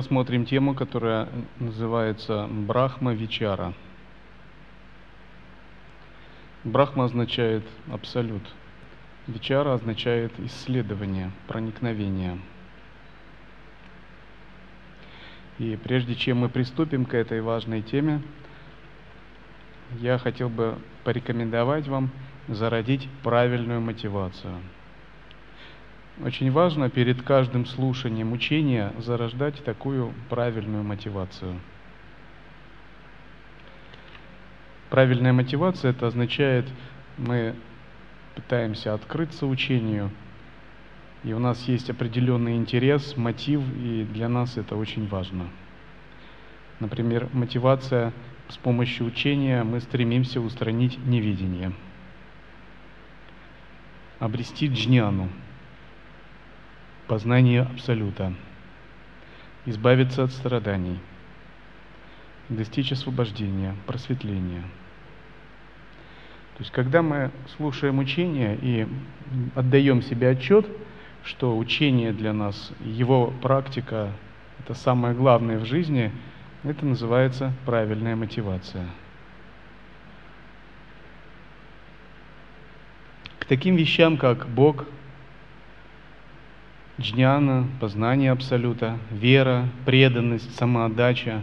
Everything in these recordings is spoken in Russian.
рассмотрим тему, которая называется Брахма Вичара. Брахма означает абсолют. Вичара означает исследование, проникновение. И прежде чем мы приступим к этой важной теме, я хотел бы порекомендовать вам зародить правильную мотивацию. Очень важно перед каждым слушанием учения зарождать такую правильную мотивацию. Правильная мотивация это означает, мы пытаемся открыться учению, и у нас есть определенный интерес, мотив, и для нас это очень важно. Например, мотивация с помощью учения мы стремимся устранить невидение, обрести джняну, познание Абсолюта, избавиться от страданий, достичь освобождения, просветления. То есть, когда мы слушаем учение и отдаем себе отчет, что учение для нас, его практика – это самое главное в жизни, это называется правильная мотивация. К таким вещам, как Бог, джняна, познание Абсолюта, вера, преданность, самоотдача.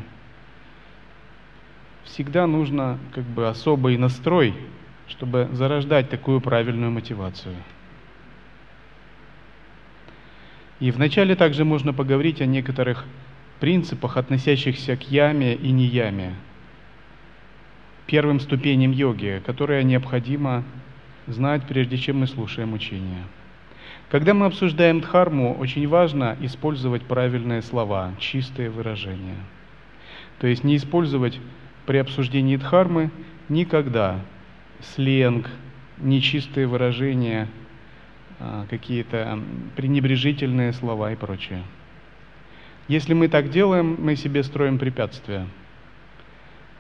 Всегда нужно как бы особый настрой, чтобы зарождать такую правильную мотивацию. И вначале также можно поговорить о некоторых принципах, относящихся к яме и нияме, первым ступеням йоги, которые необходимо знать, прежде чем мы слушаем учение. Когда мы обсуждаем дхарму, очень важно использовать правильные слова, чистые выражения. То есть не использовать при обсуждении дхармы никогда сленг, нечистые выражения, а, какие-то пренебрежительные слова и прочее. Если мы так делаем, мы себе строим препятствия.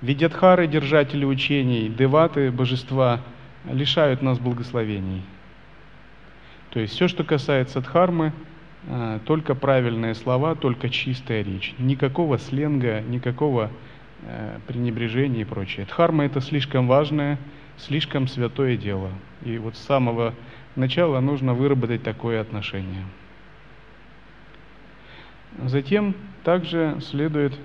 Видятхары, держатели учений, деваты, божества, лишают нас благословений – то есть все, что касается дхармы, э, только правильные слова, только чистая речь. Никакого сленга, никакого э, пренебрежения и прочее. Дхарма это слишком важное, слишком святое дело. И вот с самого начала нужно выработать такое отношение. Затем также следует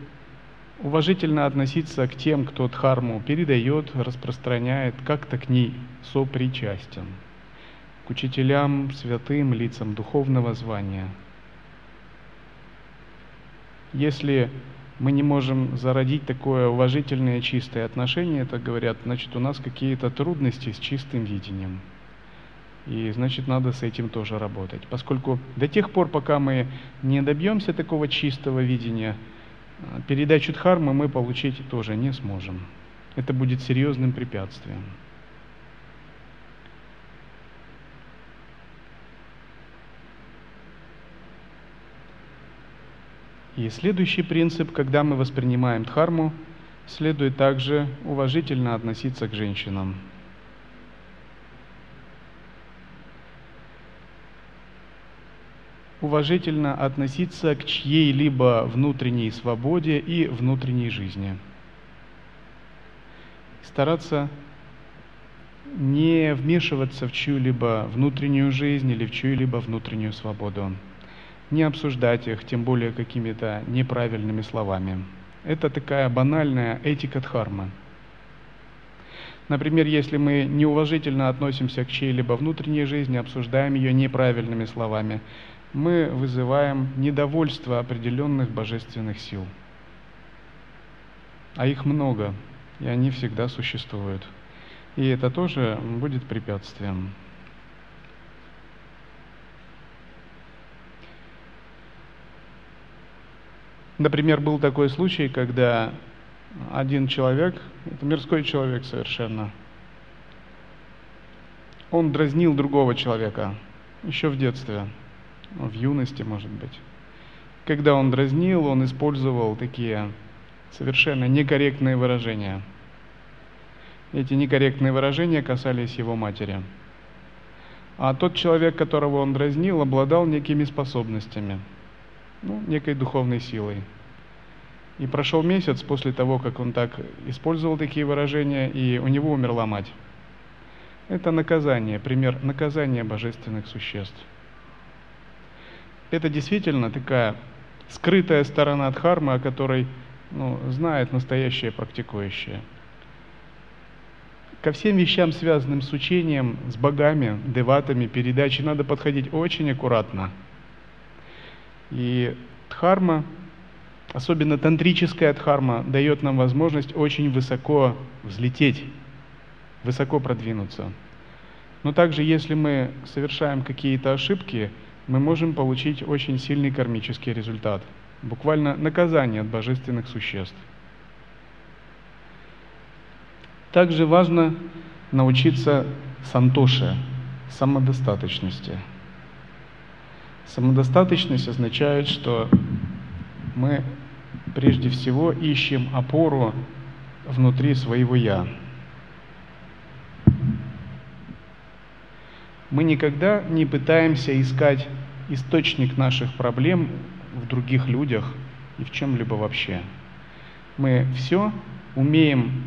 уважительно относиться к тем, кто дхарму передает, распространяет, как-то к ней сопричастен к учителям, святым лицам духовного звания. Если мы не можем зародить такое уважительное чистое отношение, это говорят, значит у нас какие-то трудности с чистым видением. И значит надо с этим тоже работать. Поскольку до тех пор, пока мы не добьемся такого чистого видения, передачу дхармы мы получить тоже не сможем. Это будет серьезным препятствием. И следующий принцип, когда мы воспринимаем дхарму, следует также уважительно относиться к женщинам. Уважительно относиться к чьей-либо внутренней свободе и внутренней жизни. Стараться не вмешиваться в чью-либо внутреннюю жизнь или в чью-либо внутреннюю свободу не обсуждать их, тем более какими-то неправильными словами. Это такая банальная этика дхармы. Например, если мы неуважительно относимся к чьей-либо внутренней жизни, обсуждаем ее неправильными словами, мы вызываем недовольство определенных божественных сил. А их много, и они всегда существуют. И это тоже будет препятствием. Например, был такой случай, когда один человек, это мирской человек совершенно, он дразнил другого человека еще в детстве, в юности, может быть. Когда он дразнил, он использовал такие совершенно некорректные выражения. Эти некорректные выражения касались его матери. А тот человек, которого он дразнил, обладал некими способностями, ну, некой духовной силой. И прошел месяц после того, как он так использовал такие выражения, и у него умерла мать. Это наказание, пример наказания божественных существ. Это действительно такая скрытая сторона дхармы, о которой ну, знает настоящее практикующее. Ко всем вещам, связанным с учением, с богами, деватами, передачей, надо подходить очень аккуратно. И дхарма, особенно тантрическая дхарма, дает нам возможность очень высоко взлететь, высоко продвинуться. Но также, если мы совершаем какие-то ошибки, мы можем получить очень сильный кармический результат, буквально наказание от божественных существ. Также важно научиться сантоше, самодостаточности. Самодостаточность означает, что мы прежде всего ищем опору внутри своего «я». Мы никогда не пытаемся искать источник наших проблем в других людях и в чем-либо вообще. Мы все умеем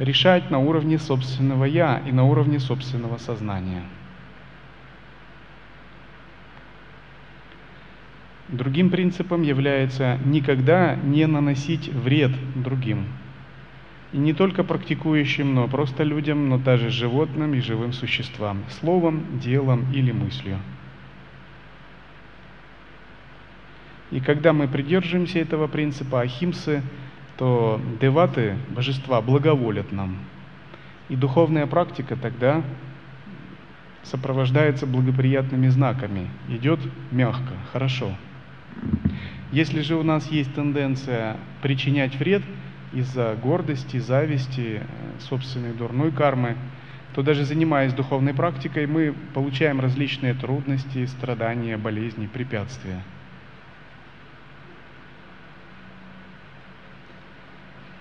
решать на уровне собственного «я» и на уровне собственного сознания. Другим принципом является никогда не наносить вред другим – и не только практикующим, но просто людям, но даже животным и живым существам, словом, делом или мыслью. И когда мы придерживаемся этого принципа ахимсы, то деваты, божества, благоволят нам. И духовная практика тогда сопровождается благоприятными знаками, идет мягко, хорошо. Если же у нас есть тенденция причинять вред – из-за гордости, зависти, э, собственной дурной кармы, то даже занимаясь духовной практикой, мы получаем различные трудности, страдания, болезни, препятствия.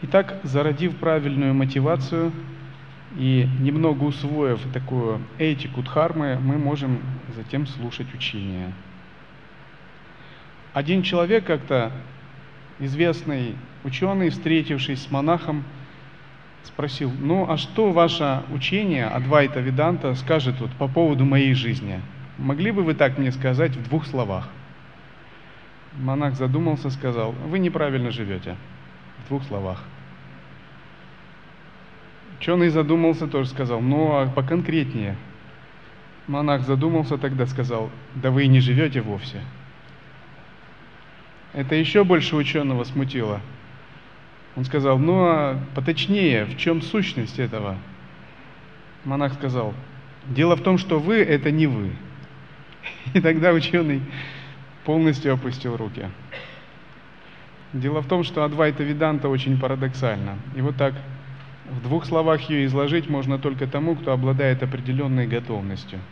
Итак, зародив правильную мотивацию и немного усвоив такую этику дхармы, мы можем затем слушать учение. Один человек как-то известный ученый, встретившись с монахом, спросил, ну а что ваше учение Адвайта Веданта скажет вот по поводу моей жизни? Могли бы вы так мне сказать в двух словах? Монах задумался, сказал, вы неправильно живете. В двух словах. Ученый задумался, тоже сказал, ну а поконкретнее. Монах задумался, тогда сказал, да вы и не живете вовсе. Это еще больше ученого смутило. Он сказал, ну а поточнее, в чем сущность этого? Монах сказал, дело в том, что вы – это не вы. И тогда ученый полностью опустил руки. Дело в том, что Адвайта Веданта очень парадоксальна. И вот так в двух словах ее изложить можно только тому, кто обладает определенной готовностью –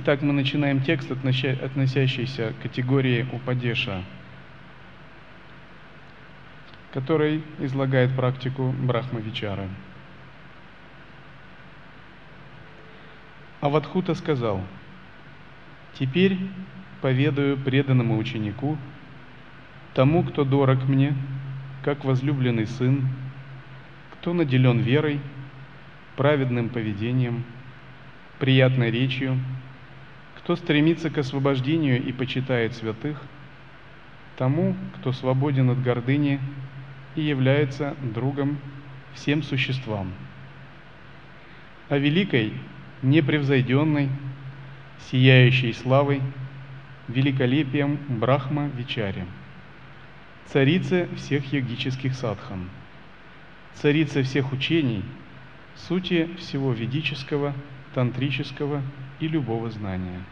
Итак, мы начинаем текст, относящийся к категории Упадеша, который излагает практику Брахмавичары. Авадхута сказал, «Теперь поведаю преданному ученику, тому, кто дорог мне, как возлюбленный сын, кто наделен верой, праведным поведением, приятной речью, кто стремится к освобождению и почитает святых, тому, кто свободен от гордыни и является другом всем существам. О великой, непревзойденной, сияющей славой, великолепием Брахма Вичаре, царице всех йогических садхан, царице всех учений, сути всего ведического тантрического и любого знания.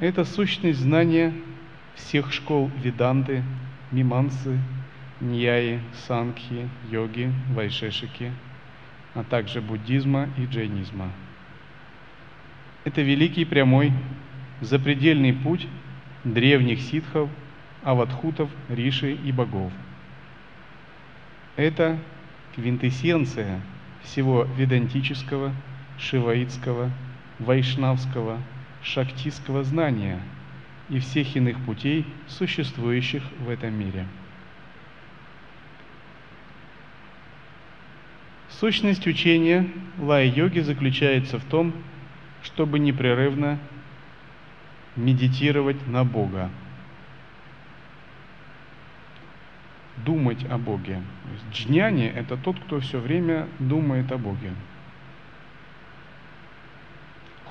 Это сущность знания всех школ Веданты, Мимансы, Ньяи, Санхи, йоги, Вайшешики, а также буддизма и джайнизма. Это великий прямой запредельный путь древних ситхов, аватхутов, риши и богов. Это квинтэссенция всего ведантического, шиваитского, вайшнавского, шактистского знания и всех иных путей, существующих в этом мире. Сущность учения лай-йоги заключается в том, чтобы непрерывно медитировать на Бога, думать о Боге. Джняни – это тот, кто все время думает о Боге.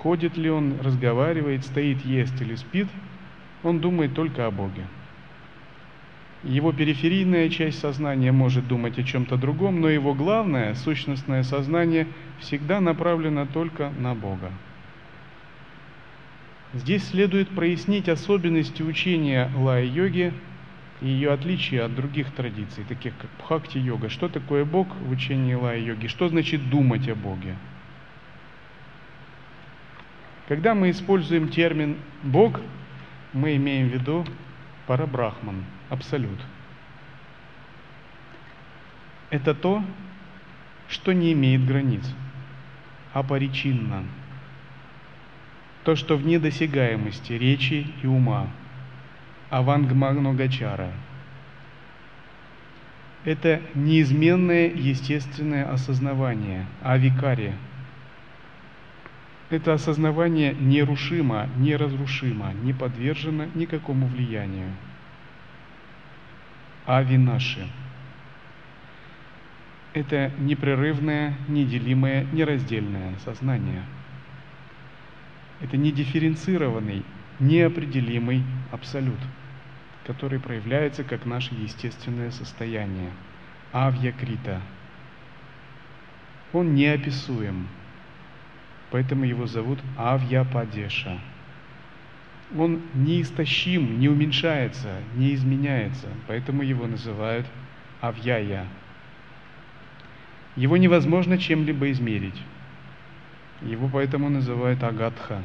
Ходит ли он, разговаривает, стоит, ест или спит, он думает только о Боге. Его периферийная часть сознания может думать о чем-то другом, но его главное, сущностное сознание всегда направлено только на Бога. Здесь следует прояснить особенности учения лай-йоги и ее отличие от других традиций, таких как бхакти-йога. Что такое Бог в учении лай-йоги? Что значит думать о Боге? Когда мы используем термин «Бог», мы имеем в виду парабрахман, абсолют. Это то, что не имеет границ, апаричинно. То, что вне досягаемости речи и ума, авангмагногачара. Это неизменное естественное осознавание, авикария – это осознавание нерушимо, неразрушимо, не подвержено никакому влиянию. Авинаши. Это непрерывное, неделимое, нераздельное сознание. Это недифференцированный, неопределимый абсолют, который проявляется как наше естественное состояние. Авьякрита. Он неописуем, поэтому его зовут Авьяпадеша. Он неистощим, не уменьшается, не изменяется, поэтому его называют Авьяя. Его невозможно чем-либо измерить. Его поэтому называют Агатха.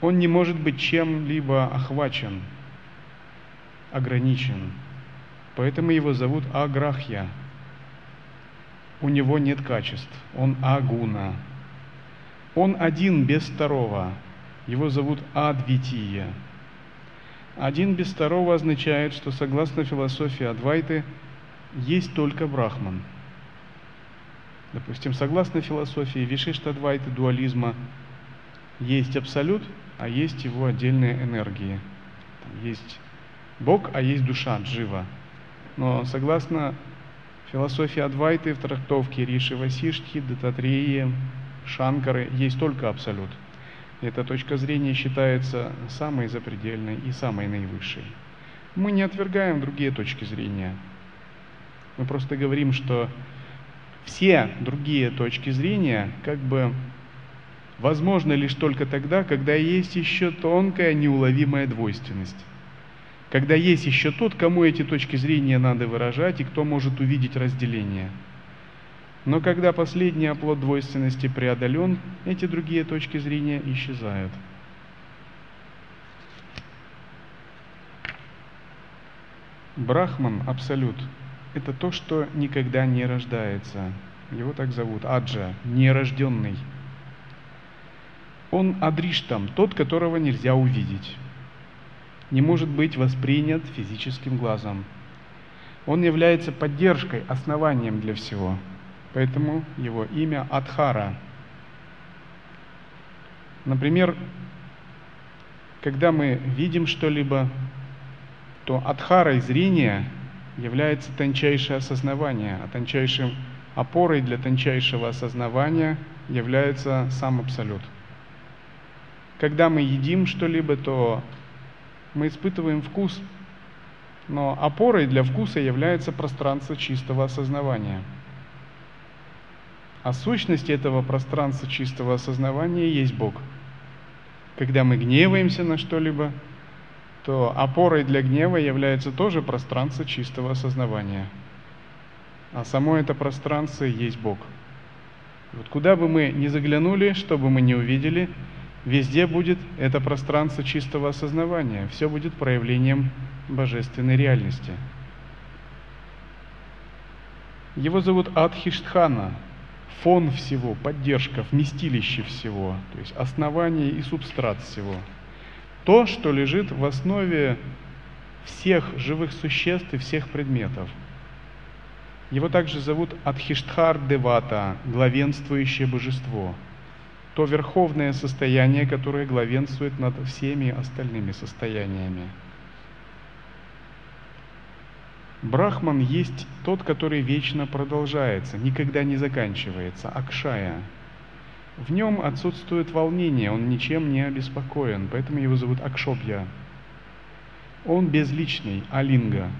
Он не может быть чем-либо охвачен, ограничен. Поэтому его зовут Аграхья. У него нет качеств. Он Агуна. Он один без второго. Его зовут Адвития. Один без второго означает, что согласно философии Адвайты есть только Брахман. Допустим, согласно философии Вишишта Адвайты дуализма есть абсолют, а есть его отдельные энергии. есть Бог, а есть душа, джива. Но согласно философии Адвайты в трактовке Риши Васиштхи, Дататреи, Шанкары есть только абсолют. Эта точка зрения считается самой запредельной и самой наивысшей. Мы не отвергаем другие точки зрения. Мы просто говорим, что все другие точки зрения как бы возможны лишь только тогда, когда есть еще тонкая неуловимая двойственность. Когда есть еще тот, кому эти точки зрения надо выражать и кто может увидеть разделение – но когда последний оплот двойственности преодолен, эти другие точки зрения исчезают. Брахман, абсолют, это то, что никогда не рождается. Его так зовут, Аджа, нерожденный. Он адриштам, тот, которого нельзя увидеть. Не может быть воспринят физическим глазом. Он является поддержкой, основанием для всего – Поэтому его имя Адхара. Например, когда мы видим что-либо, то Адхарой зрения является тончайшее осознавание, а тончайшим опорой для тончайшего осознавания является сам Абсолют. Когда мы едим что-либо, то мы испытываем вкус, но опорой для вкуса является пространство чистого осознавания – А сущность этого пространства чистого осознавания есть Бог. Когда мы гневаемся на что-либо, то опорой для гнева является тоже пространство чистого осознавания. А само это пространство есть Бог. Вот куда бы мы ни заглянули, что бы мы ни увидели, везде будет это пространство чистого осознавания. Все будет проявлением божественной реальности. Его зовут Адхиштхана, фон всего, поддержка, вместилище всего, то есть основание и субстрат всего. То, что лежит в основе всех живых существ и всех предметов. Его также зовут Адхиштхар Девата, главенствующее божество. То верховное состояние, которое главенствует над всеми остальными состояниями. Брахман есть тот, который вечно продолжается, никогда не заканчивается, Акшая. В нем отсутствует волнение, он ничем не обеспокоен, поэтому его зовут Акшобья. Он безличный, Алинга,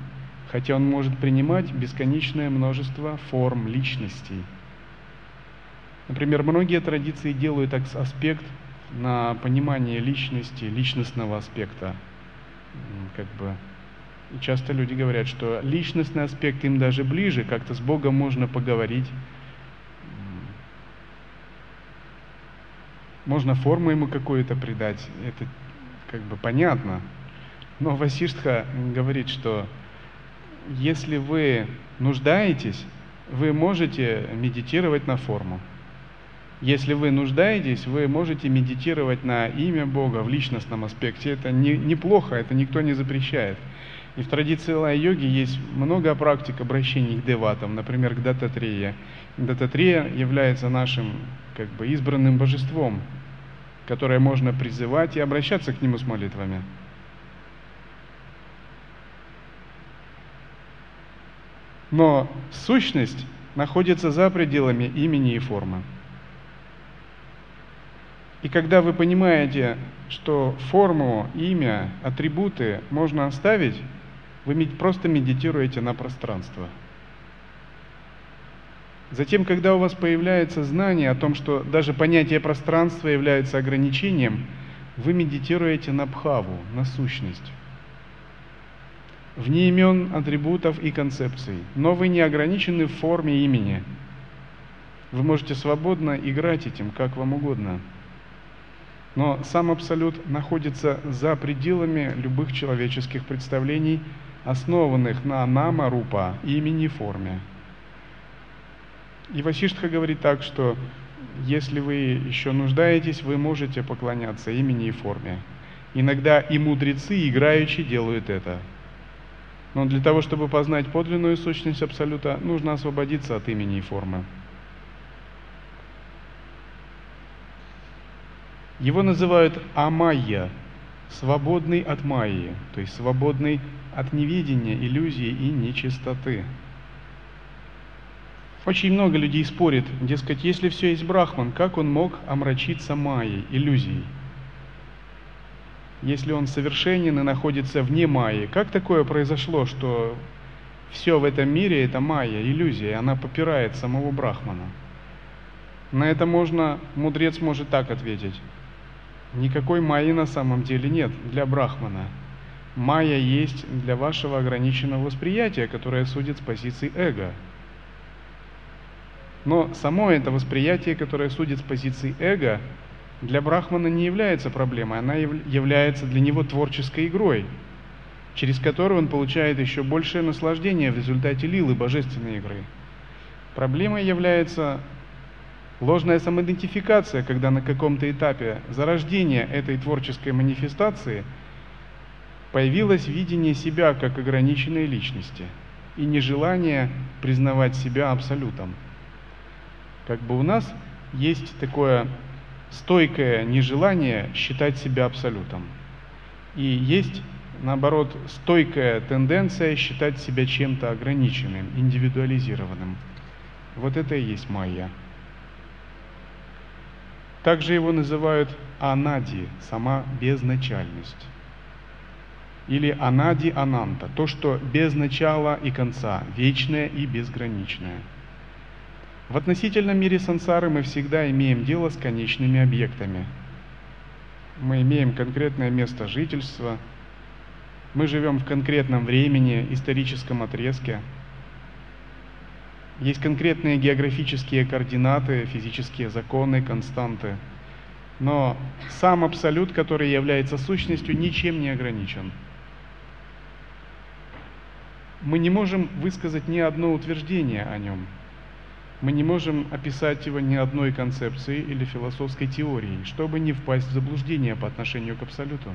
хотя он может принимать бесконечное множество форм личностей. Например, многие традиции делают аспект на понимание личности, личностного аспекта, как бы часто люди говорят, что личностный аспект им даже ближе, как-то с Богом можно поговорить. Можно форму ему какую-то придать, это как бы понятно. Но Васиштха говорит, что если вы нуждаетесь, вы можете медитировать на форму. Если вы нуждаетесь, вы можете медитировать на имя Бога в личностном аспекте. Это не, неплохо, это никто не запрещает. И в традиции лай-йоги есть много практик обращений к деватам, например, к Дататрия. Дататрия является нашим как бы избранным божеством, которое можно призывать и обращаться к нему с молитвами. Но сущность находится за пределами имени и формы. И когда вы понимаете, что форму, имя, атрибуты можно оставить, вы просто медитируете на пространство. Затем, когда у вас появляется знание о том, что даже понятие пространства является ограничением, вы медитируете на бхаву, на сущность. Вне имен, атрибутов и концепций. Но вы не ограничены в форме имени. Вы можете свободно играть этим, как вам угодно. Но сам Абсолют находится за пределами любых человеческих представлений – основанных на нама-рупа, имени форме. И Васиштха говорит так, что если вы еще нуждаетесь, вы можете поклоняться имени и форме. Иногда и мудрецы, играющие, делают это. Но для того, чтобы познать подлинную сущность Абсолюта, нужно освободиться от имени и формы. Его называют Амайя, свободный от майи, то есть свободный от неведения, иллюзии и нечистоты. Очень много людей спорит, дескать, если все есть Брахман, как он мог омрачиться майей, иллюзией? Если он совершенен и находится вне майи, как такое произошло, что все в этом мире это майя, иллюзия, она попирает самого Брахмана? На это можно, мудрец может так ответить. Никакой майи на самом деле нет для Брахмана – Майя есть для вашего ограниченного восприятия, которое судит с позиции эго. Но само это восприятие, которое судит с позиции эго, для Брахмана не является проблемой, она является для него творческой игрой, через которую он получает еще большее наслаждение в результате лилы божественной игры. Проблемой является ложная самоидентификация, когда на каком-то этапе зарождения этой творческой манифестации – появилось видение себя как ограниченной личности и нежелание признавать себя абсолютом. Как бы у нас есть такое стойкое нежелание считать себя абсолютом. И есть, наоборот, стойкая тенденция считать себя чем-то ограниченным, индивидуализированным. Вот это и есть майя. Также его называют анади, сама безначальность или анади ананта, то, что без начала и конца, вечное и безграничное. В относительном мире сансары мы всегда имеем дело с конечными объектами. Мы имеем конкретное место жительства, мы живем в конкретном времени, историческом отрезке. Есть конкретные географические координаты, физические законы, константы. Но сам абсолют, который является сущностью, ничем не ограничен. Мы не можем высказать ни одно утверждение о нем – мы не можем описать его ни одной концепцией или философской теорией, чтобы не впасть в заблуждение по отношению к Абсолюту.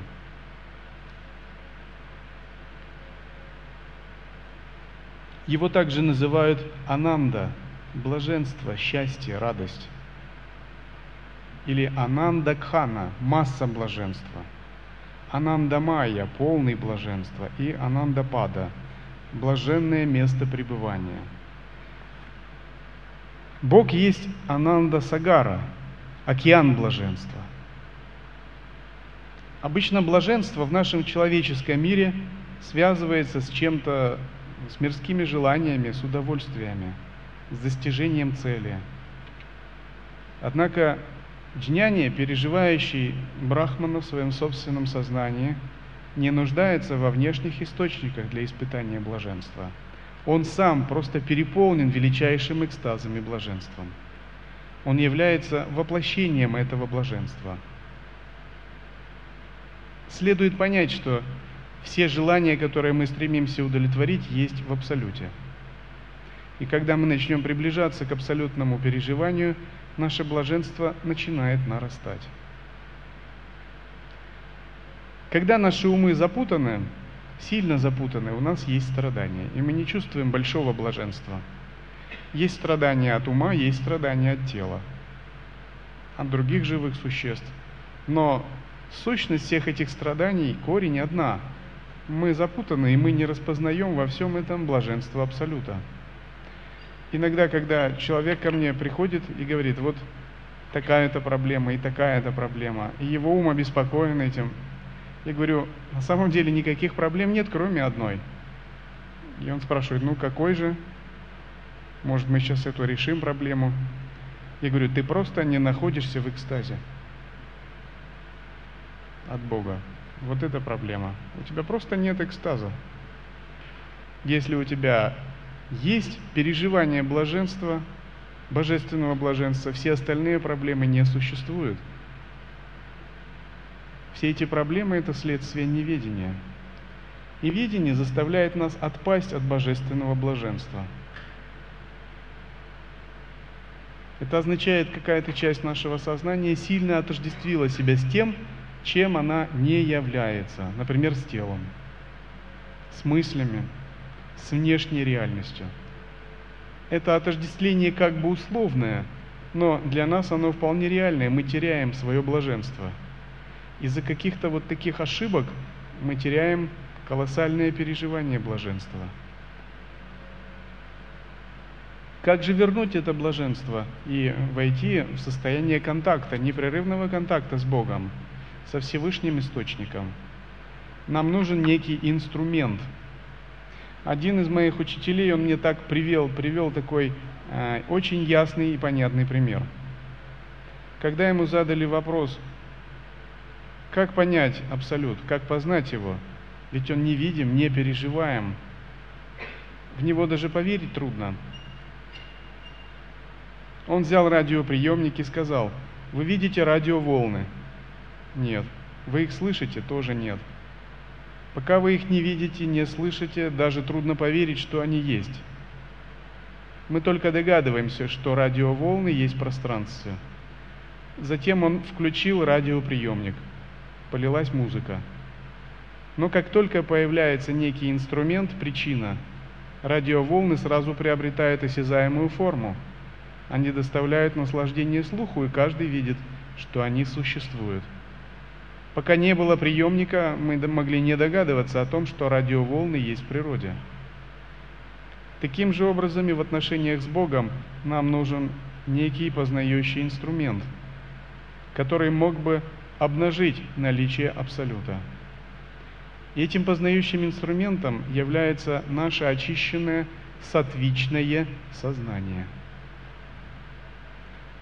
Его также называют ананда, блаженство, счастье, радость. Или ананда кхана, масса блаженства. Ананда майя, полный блаженства. И ананда пада, блаженное место пребывания – Бог есть Ананда Сагара, океан блаженства. Обычно блаженство в нашем человеческом мире связывается с чем-то, с мирскими желаниями, с удовольствиями, с достижением цели. Однако джняни, переживающий Брахмана в своем собственном сознании, не нуждается во внешних источниках для испытания блаженства – он сам просто переполнен величайшим экстазом и блаженством. Он является воплощением этого блаженства. Следует понять, что все желания, которые мы стремимся удовлетворить, есть в Абсолюте. И когда мы начнем приближаться к абсолютному переживанию, наше блаженство начинает нарастать. Когда наши умы запутаны, сильно запутаны, у нас есть страдания, и мы не чувствуем большого блаженства. Есть страдания от ума, есть страдания от тела, от других живых существ. Но сущность всех этих страданий, корень одна. Мы запутаны, и мы не распознаем во всем этом блаженство Абсолюта. Иногда, когда человек ко мне приходит и говорит, вот такая-то проблема и такая-то проблема, и его ум обеспокоен этим, я говорю, на самом деле никаких проблем нет, кроме одной. И он спрашивает, ну какой же? Может, мы сейчас эту решим проблему? Я говорю, ты просто не находишься в экстазе от Бога. Вот это проблема. У тебя просто нет экстаза. Если у тебя есть переживание блаженства, божественного блаженства, все остальные проблемы не существуют. Все эти проблемы – это следствие неведения. И видение заставляет нас отпасть от божественного блаженства. Это означает, какая-то часть нашего сознания сильно отождествила себя с тем, чем она не является, например, с телом, с мыслями, с внешней реальностью. Это отождествление как бы условное, но для нас оно вполне реальное, мы теряем свое блаженство – из-за каких-то вот таких ошибок мы теряем колоссальное переживание блаженства. Как же вернуть это блаженство и войти в состояние контакта, непрерывного контакта с Богом, со Всевышним Источником? Нам нужен некий инструмент. Один из моих учителей, он мне так привел, привел такой э, очень ясный и понятный пример. Когда ему задали вопрос, как понять Абсолют? Как познать его? Ведь он невидим, не переживаем. В него даже поверить трудно. Он взял радиоприемник и сказал, вы видите радиоволны? Нет. Вы их слышите? Тоже нет. Пока вы их не видите, не слышите, даже трудно поверить, что они есть. Мы только догадываемся, что радиоволны есть пространство. Затем он включил радиоприемник – полилась музыка. Но как только появляется некий инструмент, причина, радиоволны сразу приобретают осязаемую форму. Они доставляют наслаждение слуху, и каждый видит, что они существуют. Пока не было приемника, мы могли не догадываться о том, что радиоволны есть в природе. Таким же образом и в отношениях с Богом нам нужен некий познающий инструмент, который мог бы обнажить наличие Абсолюта. И этим познающим инструментом является наше очищенное сатвичное сознание.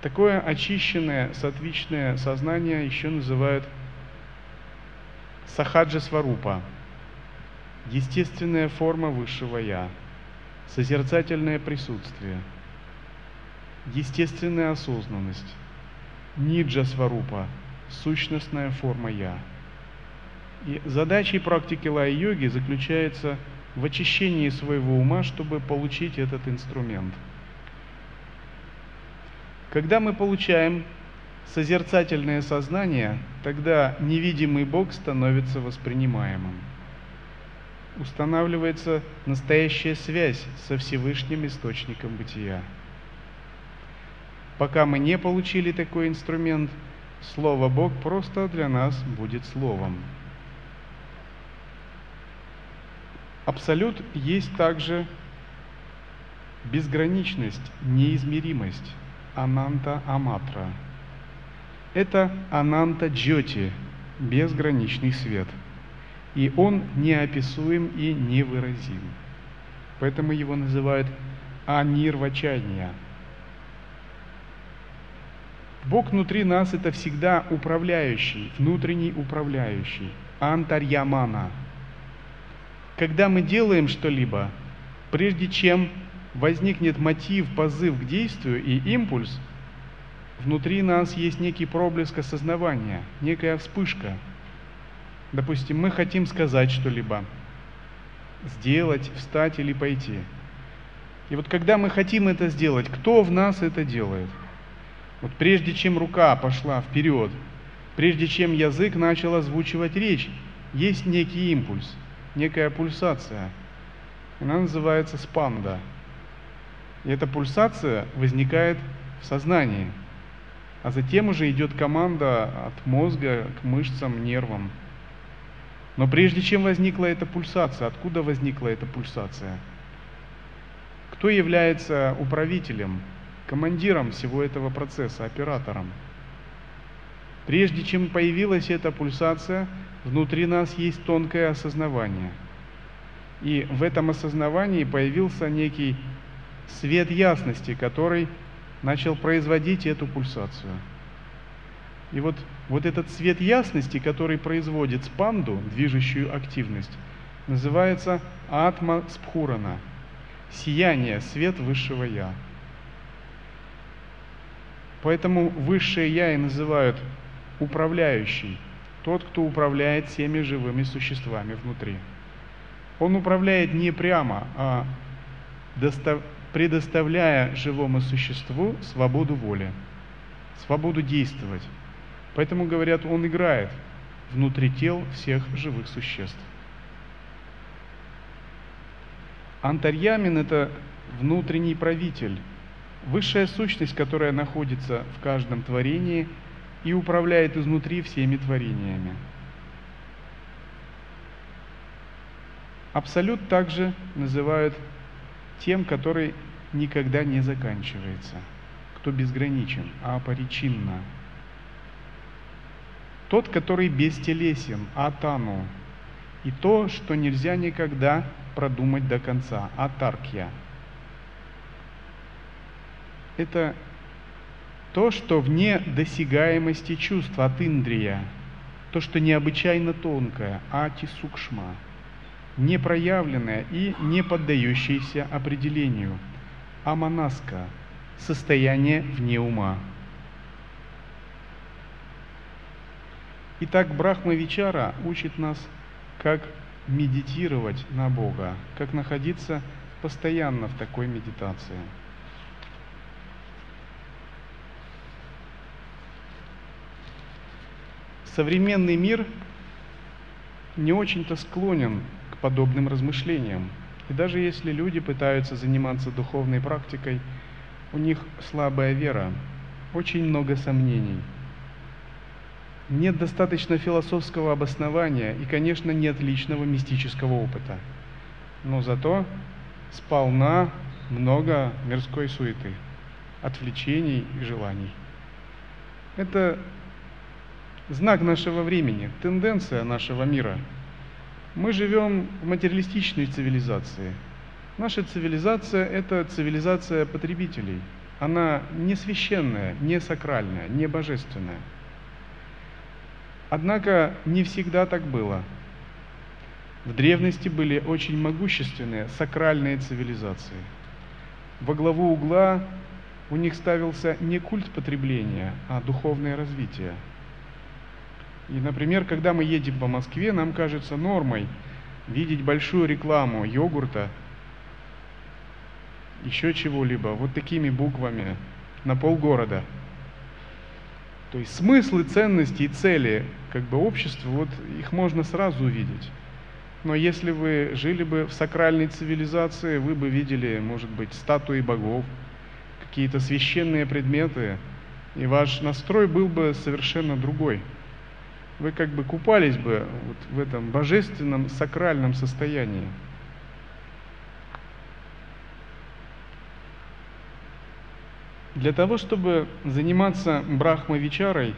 Такое очищенное, сатвичное сознание еще называют сахаджа сварупа, естественная форма высшего Я, созерцательное присутствие, естественная осознанность, ниджа сварупа, сущностная форма Я. И задачей практики лай-йоги заключается в очищении своего ума, чтобы получить этот инструмент. Когда мы получаем созерцательное сознание, тогда невидимый Бог становится воспринимаемым. Устанавливается настоящая связь со Всевышним Источником бытия. Пока мы не получили такой инструмент, Слово Бог просто для нас будет Словом. Абсолют есть также безграничность, неизмеримость, ананта аматра. Это ананта джоти, безграничный свет. И он неописуем и невыразим. Поэтому его называют анирвачания. Бог внутри нас это всегда управляющий, внутренний управляющий, антарьямана – когда мы делаем что-либо, прежде чем возникнет мотив, позыв к действию и импульс, внутри нас есть некий проблеск осознавания, некая вспышка. Допустим, мы хотим сказать что-либо, сделать, встать или пойти. И вот когда мы хотим это сделать, кто в нас это делает? Вот прежде чем рука пошла вперед, прежде чем язык начал озвучивать речь, есть некий импульс – некая пульсация. Она называется спанда. И эта пульсация возникает в сознании. А затем уже идет команда от мозга к мышцам, нервам. Но прежде чем возникла эта пульсация, откуда возникла эта пульсация? Кто является управителем, командиром всего этого процесса, оператором? Прежде чем появилась эта пульсация, внутри нас есть тонкое осознавание. И в этом осознавании появился некий свет ясности, который начал производить эту пульсацию. И вот, вот этот свет ясности, который производит спанду, движущую активность, называется атма спхурана, сияние, свет высшего Я. Поэтому высшее Я и называют управляющий, тот, кто управляет всеми живыми существами внутри. Он управляет не прямо, а предоставляя живому существу свободу воли, свободу действовать. Поэтому говорят, он играет внутри тел всех живых существ. Антарьямин – это внутренний правитель, высшая сущность, которая находится в каждом творении – и управляет изнутри всеми творениями. Абсолют также называют тем, который никогда не заканчивается, кто безграничен, а апаричинно. Тот, который бестелесен, атану, и то, что нельзя никогда продумать до конца, атаркья. Это то, что вне досягаемости чувств от Индрия, то, что необычайно тонкое, ати сукшма, непроявленное и не поддающееся определению, аманаска, состояние вне ума. Итак, Брахма Вичара учит нас, как медитировать на Бога, как находиться постоянно в такой медитации – современный мир не очень-то склонен к подобным размышлениям. И даже если люди пытаются заниматься духовной практикой, у них слабая вера, очень много сомнений. Нет достаточно философского обоснования и, конечно, нет личного мистического опыта. Но зато сполна много мирской суеты, отвлечений и желаний. Это знак нашего времени, тенденция нашего мира. Мы живем в материалистичной цивилизации. Наша цивилизация – это цивилизация потребителей. она не священная, не сакральная, не божественная. Однако не всегда так было. В древности были очень могущественные сакральные цивилизации. Во главу угла у них ставился не культ потребления, а духовное развитие. И, например, когда мы едем по Москве, нам кажется нормой видеть большую рекламу йогурта, еще чего-либо, вот такими буквами на полгорода. То есть смыслы, ценности и цели как бы общества, вот их можно сразу увидеть. Но если вы жили бы в сакральной цивилизации, вы бы видели, может быть, статуи богов, какие-то священные предметы, и ваш настрой был бы совершенно другой. Вы как бы купались бы вот в этом божественном сакральном состоянии. Для того, чтобы заниматься брахмавичарой,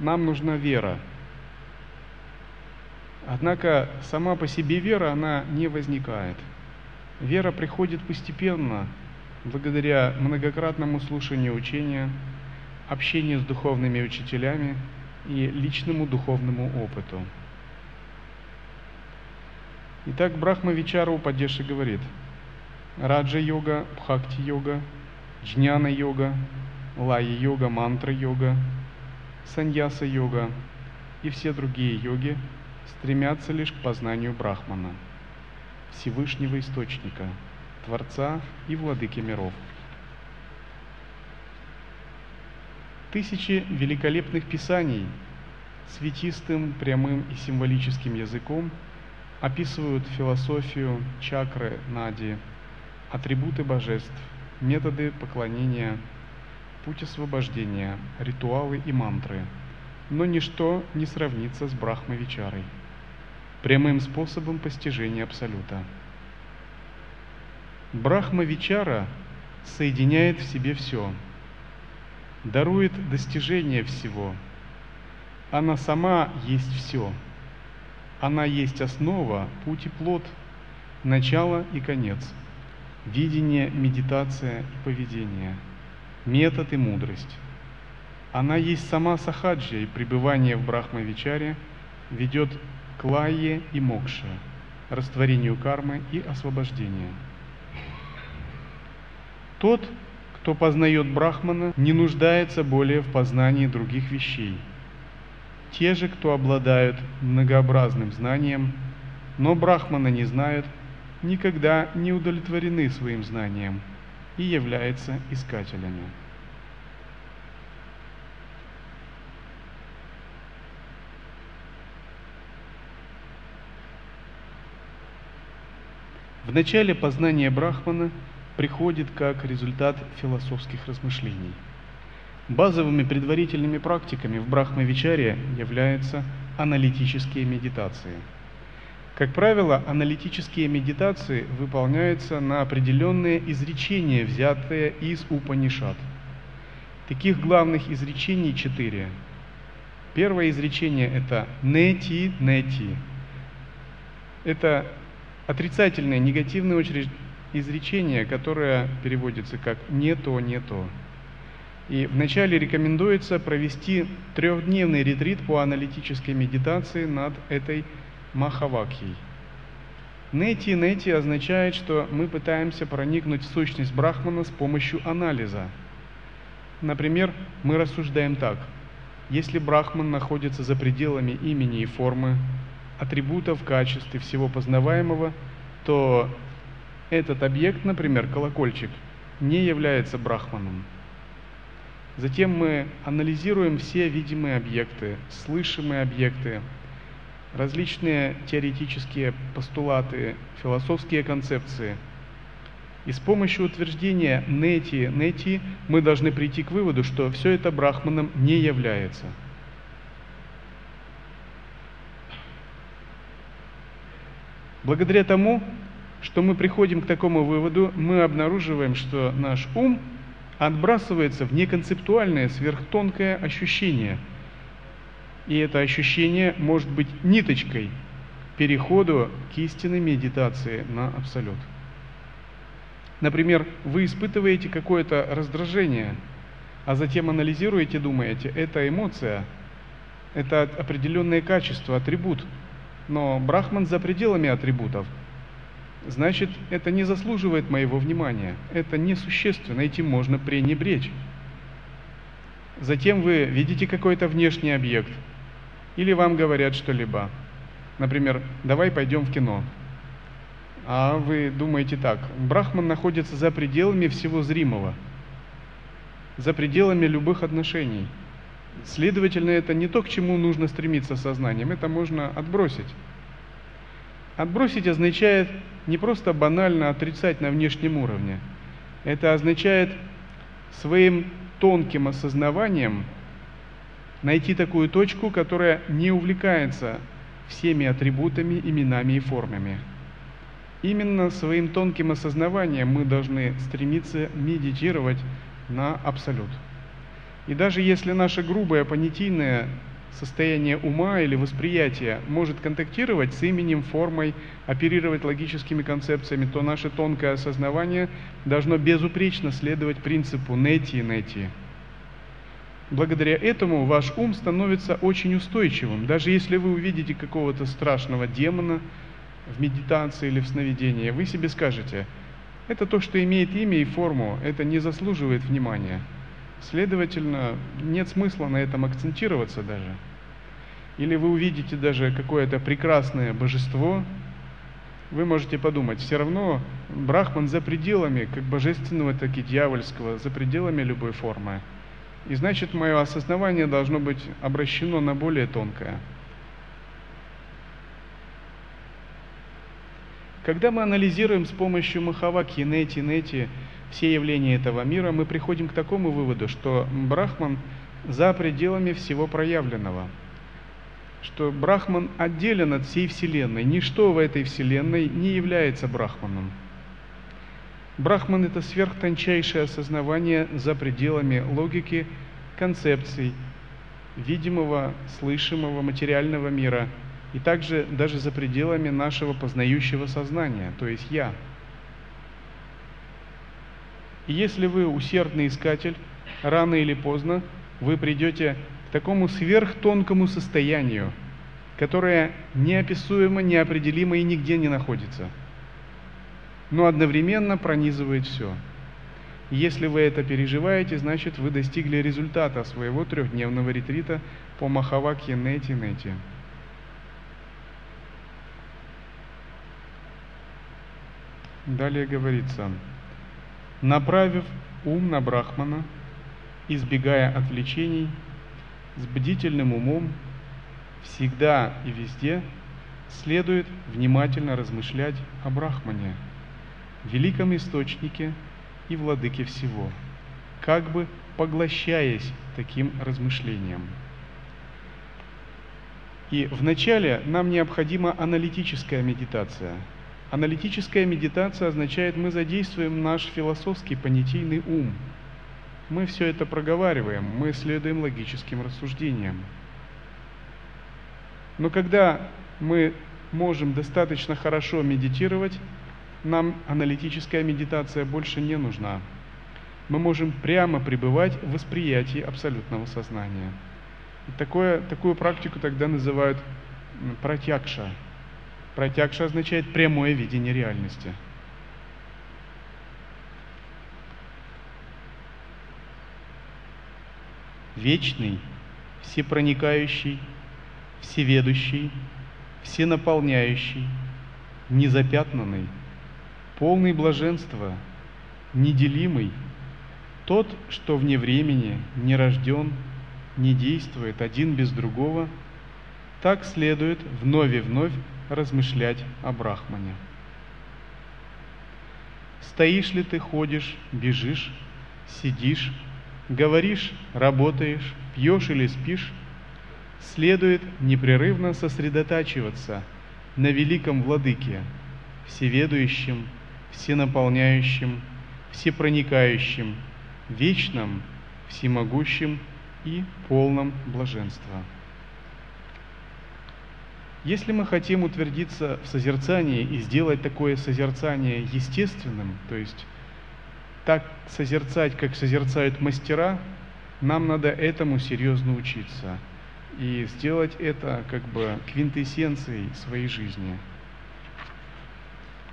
нам нужна вера. Однако сама по себе вера, она не возникает. Вера приходит постепенно, благодаря многократному слушанию учения, общению с духовными учителями и личному духовному опыту. Итак, Брахма Вичара Упадеши говорит, Раджа-йога, Бхакти-йога, Джняна-йога, Лая-йога, Мантра-йога, Саньяса-йога и все другие йоги стремятся лишь к познанию Брахмана, Всевышнего Источника – Творца и Владыки миров. Тысячи великолепных писаний светистым, прямым и символическим языком описывают философию чакры Нади, атрибуты божеств, методы поклонения, путь освобождения, ритуалы и мантры, но ничто не сравнится с Брахмавичарой, прямым способом постижения Абсолюта. Брахма Вичара соединяет в себе все, дарует достижение всего. Она сама есть все. Она есть основа, путь и плод, начало и конец, видение, медитация и поведение, метод и мудрость. Она есть сама сахаджа, и пребывание в Брахма-вичаре ведет к лае и мокше, растворению кармы и освобождению. Тот, кто познает Брахмана, не нуждается более в познании других вещей. Те же, кто обладают многообразным знанием, но Брахмана не знают, никогда не удовлетворены своим знанием и являются искателями. В начале познания Брахмана – приходит как результат философских размышлений. Базовыми предварительными практиками в Брахмавичаре являются аналитические медитации. Как правило, аналитические медитации выполняются на определенные изречения, взятые из Упанишат. Таких главных изречений четыре. Первое изречение – это «нети, нети». Это отрицательное, негативное изречение, которое переводится как «не то, не то». И вначале рекомендуется провести трехдневный ретрит по аналитической медитации над этой Махавакхией. Нети нети означает, что мы пытаемся проникнуть в сущность Брахмана с помощью анализа. Например, мы рассуждаем так. Если Брахман находится за пределами имени и формы, атрибутов, качеств и всего познаваемого, то этот объект, например, колокольчик, не является брахманом. Затем мы анализируем все видимые объекты, слышимые объекты, различные теоретические постулаты, философские концепции. И с помощью утверждения нети, нети мы должны прийти к выводу, что все это брахманом не является. Благодаря тому что мы приходим к такому выводу, мы обнаруживаем, что наш ум отбрасывается в неконцептуальное сверхтонкое ощущение. И это ощущение может быть ниточкой переходу к истинной медитации на Абсолют. Например, вы испытываете какое-то раздражение, а затем анализируете, думаете, это эмоция, это определенное качество, атрибут. Но Брахман за пределами атрибутов. Значит, это не заслуживает моего внимания. Это несущественно, этим можно пренебречь. Затем вы видите какой-то внешний объект, или вам говорят что-либо. Например, давай пойдем в кино. А вы думаете так, Брахман находится за пределами всего зримого, за пределами любых отношений. Следовательно, это не то, к чему нужно стремиться сознанием, это можно отбросить. Отбросить означает не просто банально отрицать на внешнем уровне. Это означает своим тонким осознаванием найти такую точку, которая не увлекается всеми атрибутами, именами и формами. Именно своим тонким осознаванием мы должны стремиться медитировать на Абсолют. И даже если наше грубое понятийное состояние ума или восприятия может контактировать с именем, формой, оперировать логическими концепциями, то наше тонкое осознавание должно безупречно следовать принципу нети и нети. Благодаря этому ваш ум становится очень устойчивым. Даже если вы увидите какого-то страшного демона в медитации или в сновидении, вы себе скажете, это то, что имеет имя и форму, это не заслуживает внимания. Следовательно, нет смысла на этом акцентироваться даже. Или вы увидите даже какое-то прекрасное божество, вы можете подумать, все равно Брахман за пределами как божественного, так и дьявольского, за пределами любой формы. И значит, мое осознавание должно быть обращено на более тонкое. Когда мы анализируем с помощью Махаваки, Нети, Нети все явления этого мира, мы приходим к такому выводу, что Брахман за пределами всего проявленного, что Брахман отделен от всей Вселенной, ничто в этой Вселенной не является Брахманом – Брахман – это сверхтончайшее осознавание за пределами логики, концепций, видимого, слышимого материального мира и также даже за пределами нашего познающего сознания, то есть «я». И если вы усердный искатель, рано или поздно вы придете к такому сверхтонкому состоянию, которое неописуемо, неопределимо и нигде не находится – но одновременно пронизывает все. Если вы это переживаете, значит вы достигли результата своего трехдневного ретрита по Махавакье Нети Нети. Далее говорится, направив ум на Брахмана, избегая отвлечений, с бдительным умом, всегда и везде следует внимательно размышлять о Брахмане – великом источнике и владыке всего, как бы поглощаясь таким размышлением. И вначале нам необходима аналитическая медитация. Аналитическая медитация означает, мы задействуем наш философский понятийный ум. Мы все это проговариваем, мы следуем логическим рассуждениям. Но когда мы можем достаточно хорошо медитировать, нам аналитическая медитация больше не нужна. Мы можем прямо пребывать в восприятии абсолютного сознания. И такое, такую практику тогда называют протякша. Протякша означает прямое видение реальности. Вечный, всепроникающий, всеведущий, всенаполняющий, незапятнанный – полный блаженства, неделимый, тот, что вне времени, не рожден, не действует один без другого, так следует вновь и вновь размышлять о Брахмане. Стоишь ли ты, ходишь, бежишь, сидишь, говоришь, работаешь, пьешь или спишь, следует непрерывно сосредотачиваться на великом владыке, всеведущем, всенаполняющим, всепроникающим, вечным, всемогущим и полным блаженства. Если мы хотим утвердиться в созерцании и сделать такое созерцание естественным, то есть так созерцать, как созерцают мастера, нам надо этому серьезно учиться и сделать это как бы квинтэссенцией своей жизни.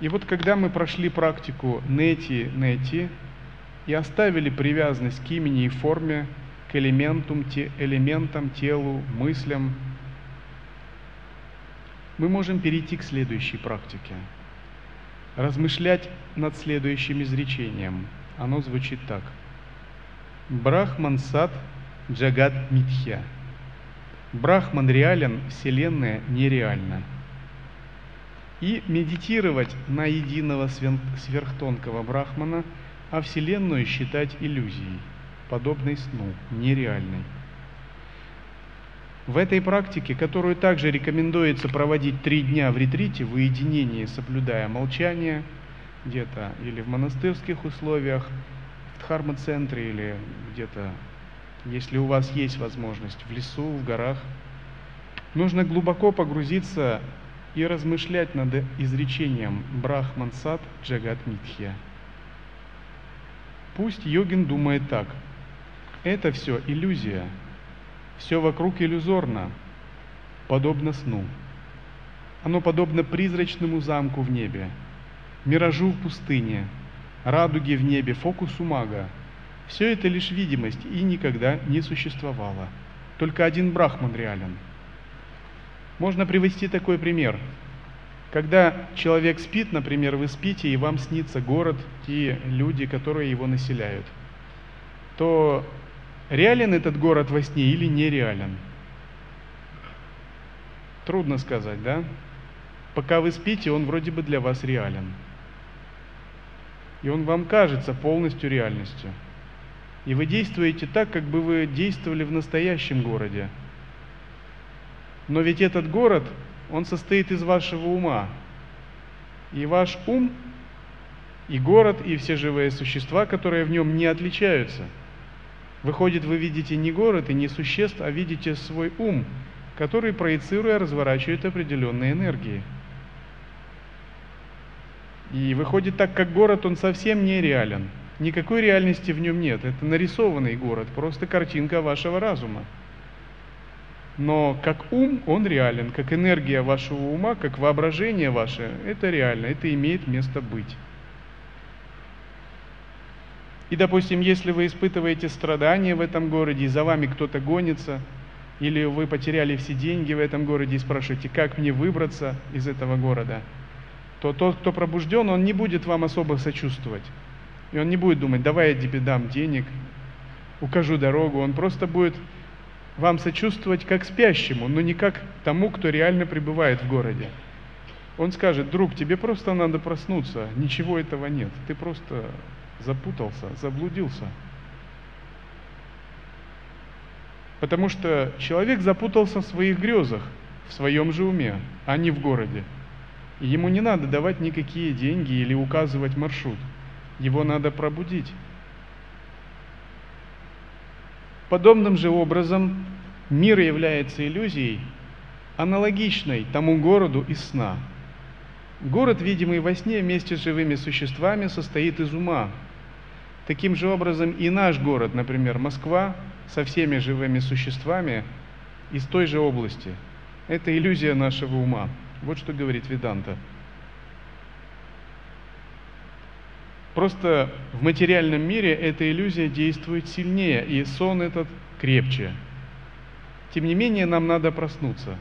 И вот когда мы прошли практику нети-нети и оставили привязанность к имени и форме, к элементам, те, элементам, телу, мыслям, мы можем перейти к следующей практике. Размышлять над следующим изречением. Оно звучит так. Брахман сад джагат митхя. Брахман реален, Вселенная нереальна. И медитировать на единого сверхтонкого Брахмана, а Вселенную считать иллюзией, подобной сну, нереальной. В этой практике, которую также рекомендуется проводить три дня в ретрите, в уединении, соблюдая молчание, где-то или в монастырских условиях, в дхарма-центре или где-то, если у вас есть возможность, в лесу, в горах, нужно глубоко погрузиться и размышлять над изречением Брахман Сад Джагат Митхья. Пусть йогин думает так. Это все иллюзия – все вокруг иллюзорно, подобно сну. Оно подобно призрачному замку в небе, миражу в пустыне, радуге в небе, фокусу мага. Все это лишь видимость и никогда не существовало. Только один брахман реален. Можно привести такой пример. Когда человек спит, например, вы спите, и вам снится город, и люди, которые его населяют, то Реален этот город во сне или нереален? Трудно сказать, да? Пока вы спите, он вроде бы для вас реален. И он вам кажется полностью реальностью. И вы действуете так, как бы вы действовали в настоящем городе. Но ведь этот город, он состоит из вашего ума. И ваш ум, и город, и все живые существа, которые в нем не отличаются – Выходит, вы видите не город и не существ, а видите свой ум, который, проецируя, разворачивает определенные энергии. И выходит так, как город, он совсем не реален. Никакой реальности в нем нет. Это нарисованный город, просто картинка вашего разума. Но как ум, он реален, как энергия вашего ума, как воображение ваше, это реально, это имеет место быть. И, допустим, если вы испытываете страдания в этом городе, и за вами кто-то гонится, или вы потеряли все деньги в этом городе и спрашиваете, как мне выбраться из этого города, то тот, кто пробужден, он не будет вам особо сочувствовать. И он не будет думать, давай я тебе дам денег, укажу дорогу. Он просто будет вам сочувствовать как спящему, но не как тому, кто реально пребывает в городе. Он скажет, друг, тебе просто надо проснуться, ничего этого нет, ты просто запутался, заблудился. Потому что человек запутался в своих грезах, в своем же уме, а не в городе. И ему не надо давать никакие деньги или указывать маршрут. Его надо пробудить. Подобным же образом мир является иллюзией, аналогичной тому городу из сна. Город, видимый во сне вместе с живыми существами, состоит из ума, Таким же образом и наш город, например, Москва, со всеми живыми существами из той же области. Это иллюзия нашего ума. Вот что говорит Веданта. Просто в материальном мире эта иллюзия действует сильнее, и сон этот крепче. Тем не менее, нам надо проснуться.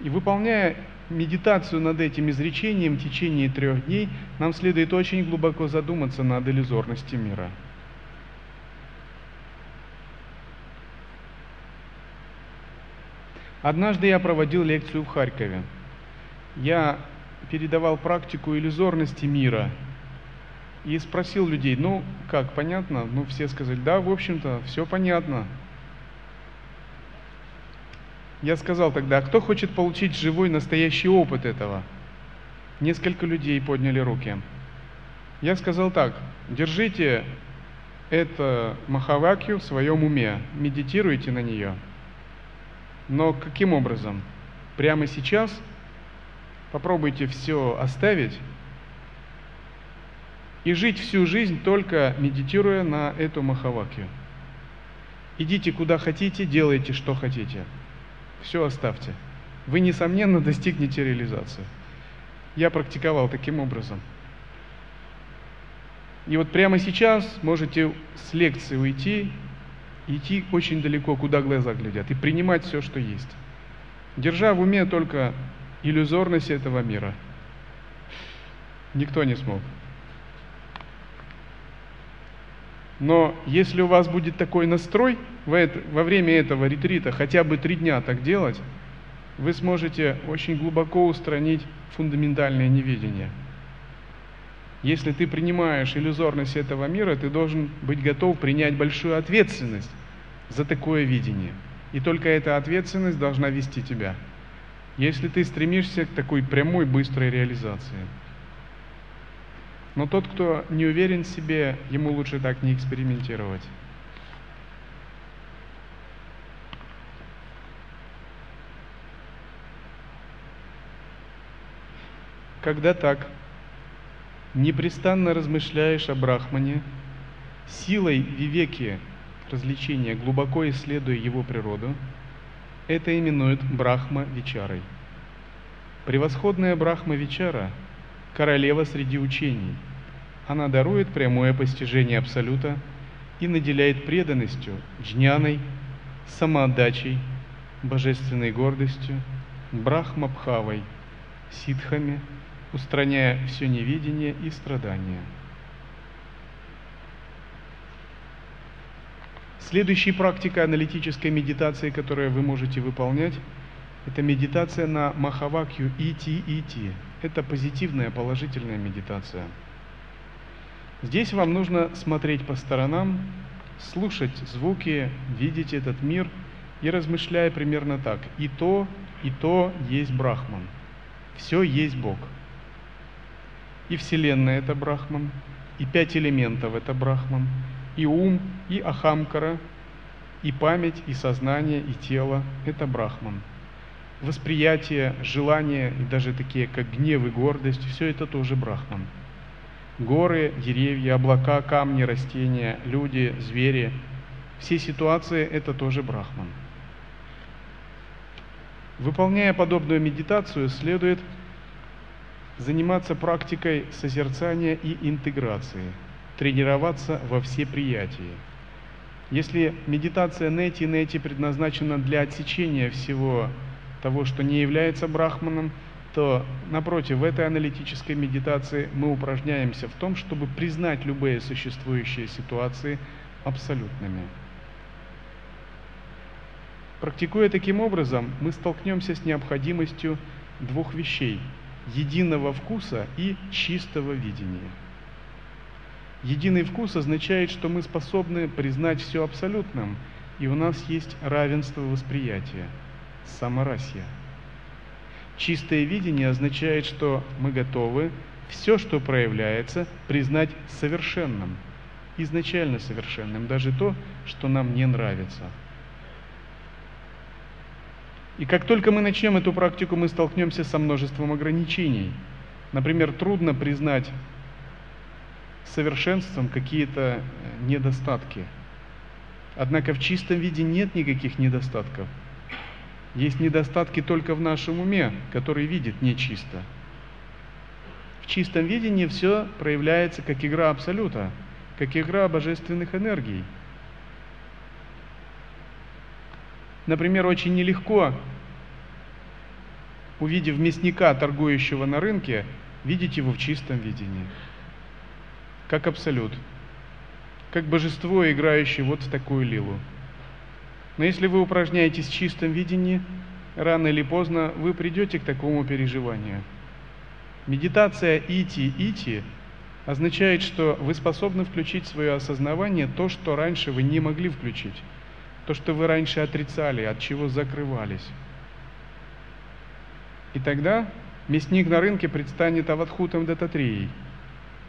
И выполняя медитацию над этим изречением в течение трех дней нам следует очень глубоко задуматься над иллюзорностью мира. Однажды я проводил лекцию в Харькове. Я передавал практику иллюзорности мира и спросил людей, ну как, понятно? Ну все сказали, да, в общем-то, все понятно. Я сказал тогда, а кто хочет получить живой настоящий опыт этого? Несколько людей подняли руки. Я сказал так, держите это Махавакью в своем уме, медитируйте на нее. Но каким образом? Прямо сейчас попробуйте все оставить и жить всю жизнь только медитируя на эту Махавакью. Идите куда хотите, делайте что хотите. Все оставьте. Вы, несомненно, достигнете реализации. Я практиковал таким образом. И вот прямо сейчас можете с лекции уйти, идти очень далеко, куда глаза глядят, и принимать все, что есть. Держа в уме только иллюзорность этого мира. Никто не смог. Но если у вас будет такой настрой во время этого ретрита, хотя бы три дня так делать, вы сможете очень глубоко устранить фундаментальное неведение. Если ты принимаешь иллюзорность этого мира, ты должен быть готов принять большую ответственность за такое видение. И только эта ответственность должна вести тебя. Если ты стремишься к такой прямой, быстрой реализации – но тот, кто не уверен в себе, ему лучше так не экспериментировать. Когда так, непрестанно размышляешь о Брахмане, силой вивеки развлечения, глубоко исследуя его природу, это именуют Брахма-Вичарой. Превосходная Брахма-Вичара – королева среди учений. Она дарует прямое постижение Абсолюта и наделяет преданностью, джняной, самоотдачей, божественной гордостью, брахмабхавой, ситхами, устраняя все невидение и страдания. Следующая практика аналитической медитации, которую вы можете выполнять, это медитация на Махавакью Ити-Ити. Это позитивная, положительная медитация. Здесь вам нужно смотреть по сторонам, слушать звуки, видеть этот мир и размышляя примерно так. И то, и то есть Брахман. Все есть Бог. И Вселенная это Брахман, и пять элементов это Брахман, и ум, и Ахамкара, и память, и сознание, и тело это Брахман восприятие, желания и даже такие, как гнев и гордость, все это тоже брахман. Горы, деревья, облака, камни, растения, люди, звери, все ситуации – это тоже брахман. Выполняя подобную медитацию, следует заниматься практикой созерцания и интеграции, тренироваться во всеприятии. Если медитация нети нети предназначена для отсечения всего того, что не является брахманом, то, напротив, в этой аналитической медитации мы упражняемся в том, чтобы признать любые существующие ситуации абсолютными. Практикуя таким образом, мы столкнемся с необходимостью двух вещей – единого вкуса и чистого видения. Единый вкус означает, что мы способны признать все абсолютным, и у нас есть равенство восприятия – самарасья. Чистое видение означает, что мы готовы все, что проявляется, признать совершенным, изначально совершенным, даже то, что нам не нравится. И как только мы начнем эту практику, мы столкнемся со множеством ограничений. Например, трудно признать совершенством какие-то недостатки. Однако в чистом виде нет никаких недостатков – есть недостатки только в нашем уме, который видит нечисто. В чистом видении все проявляется как игра Абсолюта, как игра божественных энергий. Например, очень нелегко, увидев мясника, торгующего на рынке, видеть его в чистом видении, как Абсолют, как божество, играющее вот в такую лилу. Но если вы упражняетесь в чистом видении, рано или поздно вы придете к такому переживанию. Медитация ити-ити означает, что вы способны включить в свое осознавание то, что раньше вы не могли включить, то, что вы раньше отрицали, от чего закрывались. И тогда мясник на рынке предстанет аватхутом дататрией,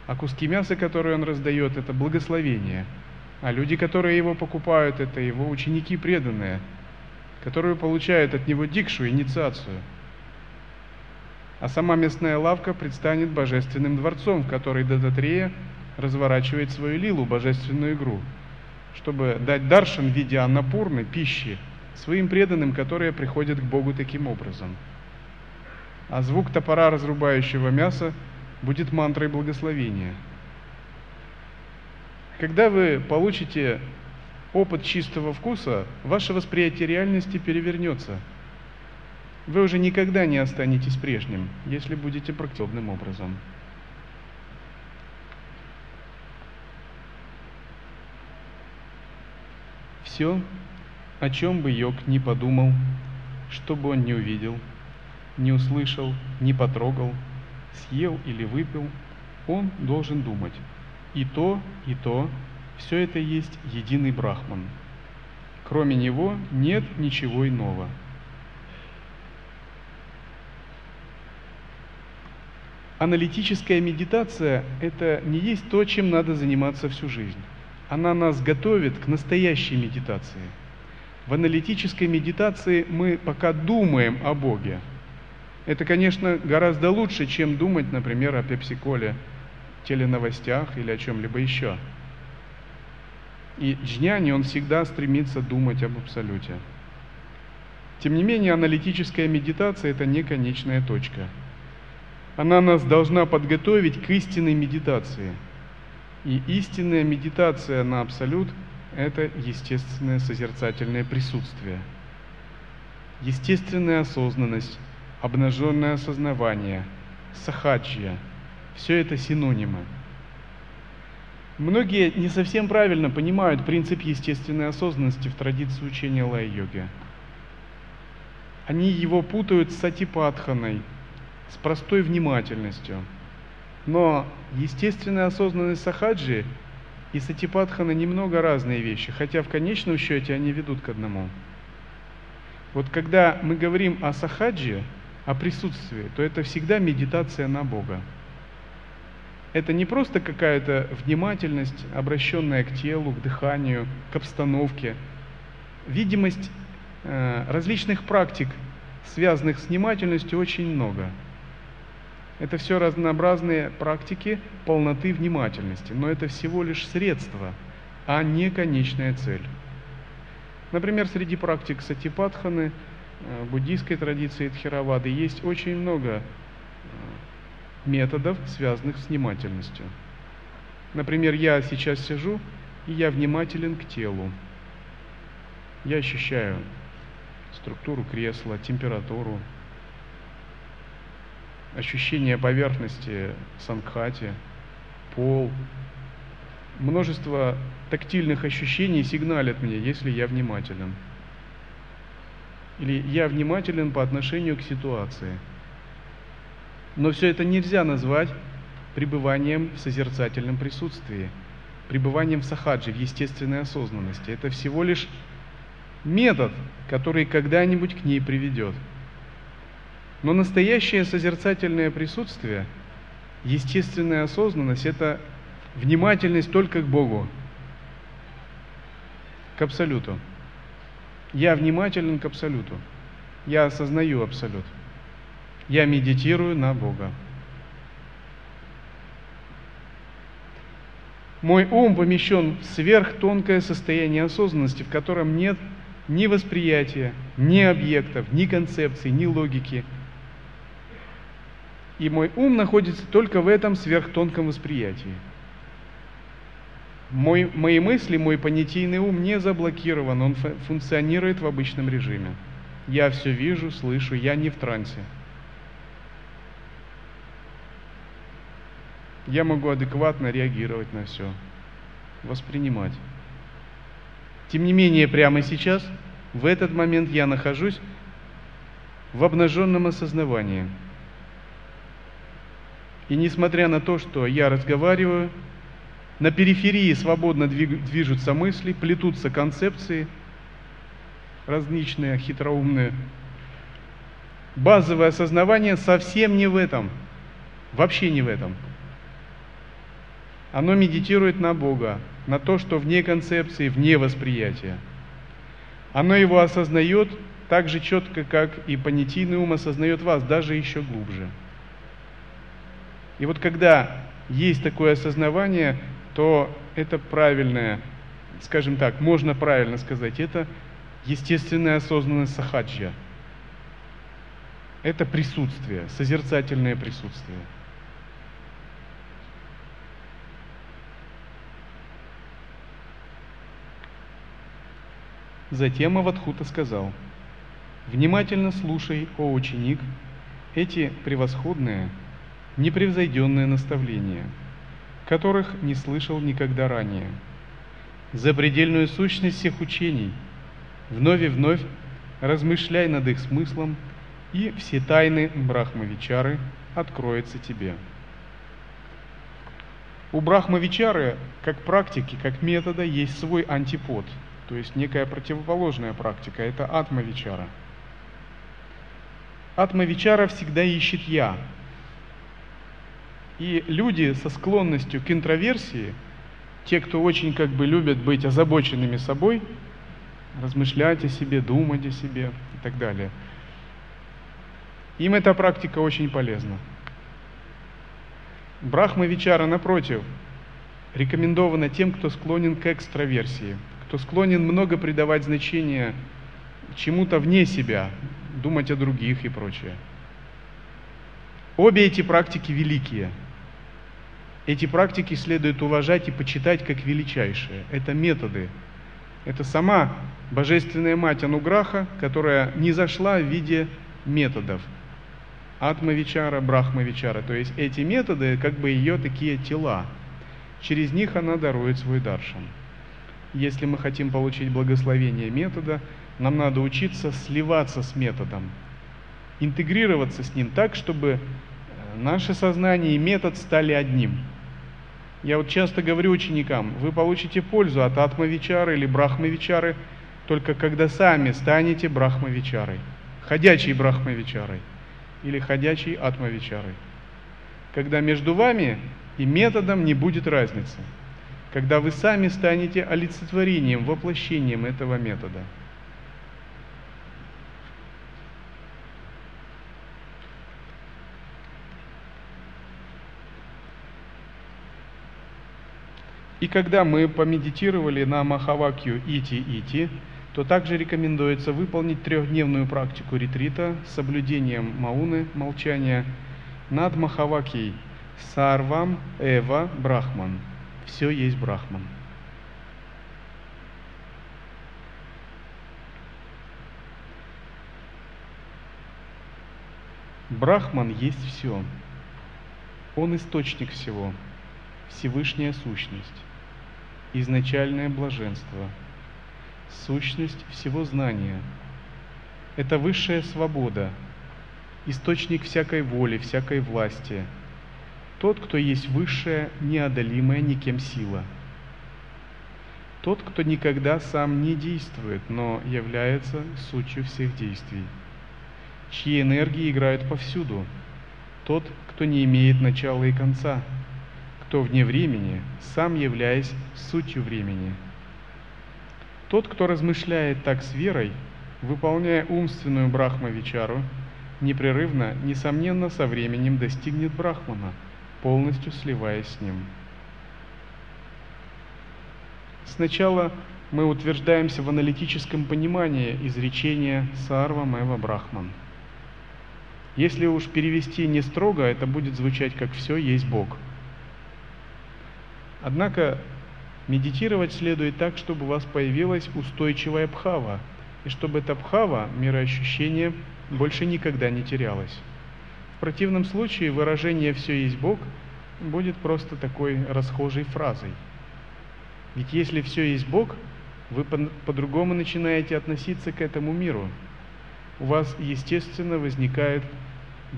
а куски мяса, которые он раздает, это благословение – а люди, которые его покупают, это его ученики преданные, которые получают от него дикшу, инициацию. А сама мясная лавка предстанет божественным дворцом, в который Дататрея разворачивает свою лилу, божественную игру, чтобы дать даршан в виде аннапурны, пищи, своим преданным, которые приходят к Богу таким образом. А звук топора, разрубающего мясо, будет мантрой благословения. Когда вы получите опыт чистого вкуса, ваше восприятие реальности перевернется. Вы уже никогда не останетесь прежним, если будете практичным образом. Все, о чем бы йог не подумал, что бы он не увидел, не услышал, не потрогал, съел или выпил, он должен думать. И то, и то, все это есть единый Брахман. Кроме него нет ничего иного. Аналитическая медитация – это не есть то, чем надо заниматься всю жизнь. Она нас готовит к настоящей медитации. В аналитической медитации мы пока думаем о Боге. Это, конечно, гораздо лучше, чем думать, например, о пепсиколе, теленовостях или о чем-либо еще – и джняни, он всегда стремится думать об абсолюте. Тем не менее, аналитическая медитация – это не конечная точка. Она нас должна подготовить к истинной медитации. И истинная медитация на абсолют – это естественное созерцательное присутствие. Естественная осознанность, обнаженное осознавание, сахаджия – все это синонимы – Многие не совсем правильно понимают принцип естественной осознанности в традиции учения лай-йоги. Они его путают с сатипатханой, с простой внимательностью. Но естественная осознанность сахаджи и сатипатхана немного разные вещи, хотя в конечном счете они ведут к одному. Вот когда мы говорим о сахаджи, о присутствии, то это всегда медитация на Бога это не просто какая-то внимательность, обращенная к телу, к дыханию, к обстановке. Видимость э, различных практик, связанных с внимательностью, очень много. Это все разнообразные практики полноты внимательности, но это всего лишь средство, а не конечная цель. Например, среди практик сатипатханы, э, буддийской традиции Тхировады есть очень много методов, связанных с внимательностью. Например, я сейчас сижу, и я внимателен к телу. Я ощущаю структуру кресла, температуру, ощущение поверхности сангхати, пол. Множество тактильных ощущений сигналят мне, если я внимателен. Или я внимателен по отношению к ситуации – но все это нельзя назвать пребыванием в созерцательном присутствии, пребыванием в сахаджи, в естественной осознанности. Это всего лишь метод, который когда-нибудь к ней приведет. Но настоящее созерцательное присутствие, естественная осознанность – это внимательность только к Богу, к Абсолюту. Я внимателен к Абсолюту. Я осознаю Абсолют. Я медитирую на Бога. Мой ум помещен в сверхтонкое состояние осознанности, в котором нет ни восприятия, ни объектов, ни концепций, ни логики. И мой ум находится только в этом сверхтонком восприятии. Мой, мои мысли, мой понятийный ум не заблокирован, он функционирует в обычном режиме. Я все вижу, слышу, я не в трансе. Я могу адекватно реагировать на все, воспринимать. Тем не менее, прямо сейчас, в этот момент я нахожусь в обнаженном осознавании. И несмотря на то, что я разговариваю, на периферии свободно движутся мысли, плетутся концепции, различные хитроумные. Базовое осознавание совсем не в этом, вообще не в этом – оно медитирует на Бога, на то, что вне концепции, вне восприятия. Оно его осознает так же четко, как и понятийный ум осознает вас, даже еще глубже. И вот когда есть такое осознавание, то это правильное, скажем так, можно правильно сказать, это естественная осознанность сахаджа. Это присутствие, созерцательное присутствие. Затем Аватхута сказал, «Внимательно слушай, о ученик, эти превосходные, непревзойденные наставления, которых не слышал никогда ранее. За предельную сущность всех учений вновь и вновь размышляй над их смыслом, и все тайны Брахмавичары откроются тебе». У Брахмавичары, как практики, как метода, есть свой антипод – то есть некая противоположная практика, это атмавичара. Атмавичара всегда ищет «я». И люди со склонностью к интроверсии, те, кто очень как бы любят быть озабоченными собой, размышлять о себе, думать о себе и так далее, им эта практика очень полезна. Брахмавичара, напротив, рекомендована тем, кто склонен к экстраверсии – кто склонен много придавать значение чему-то вне себя, думать о других и прочее. Обе эти практики великие. Эти практики следует уважать и почитать как величайшие. Это методы. Это сама Божественная Мать Ануграха, которая не зашла в виде методов. Атмавичара, Брахмавичара. То есть эти методы, как бы ее такие тела. Через них она дарует свой даршан если мы хотим получить благословение метода, нам надо учиться сливаться с методом, интегрироваться с ним так, чтобы э, наше сознание и метод стали одним. Я вот часто говорю ученикам, вы получите пользу от атмавичары или брахмавичары только когда сами станете брахмавичарой, ходячей брахмавичарой или ходячей атмавичарой. Когда между вами и методом не будет разницы – когда вы сами станете олицетворением, воплощением этого метода. И когда мы помедитировали на Махавакью Ити-Ити, то также рекомендуется выполнить трехдневную практику ретрита с соблюдением мауны, молчания, над Махавакией Сарвам Эва Брахман – все есть Брахман. Брахман есть все. Он источник всего, Всевышняя сущность, изначальное блаженство, сущность всего знания. Это высшая свобода, источник всякой воли, всякой власти – тот, кто есть высшая, неодолимая никем сила. Тот, кто никогда сам не действует, но является сутью всех действий. Чьи энергии играют повсюду. Тот, кто не имеет начала и конца. Кто вне времени, сам являясь сутью времени. Тот, кто размышляет так с верой, выполняя умственную брахмавичару, непрерывно, несомненно, со временем достигнет брахмана – полностью сливаясь с ним. Сначала мы утверждаемся в аналитическом понимании изречения Сарва Мэва Брахман. Если уж перевести не строго, это будет звучать как «все есть Бог». Однако медитировать следует так, чтобы у вас появилась устойчивая бхава, и чтобы эта бхава, мироощущение, больше никогда не терялась противном случае выражение «все есть Бог» будет просто такой расхожей фразой. Ведь если все есть Бог, вы по-другому начинаете относиться к этому миру. У вас, естественно, возникает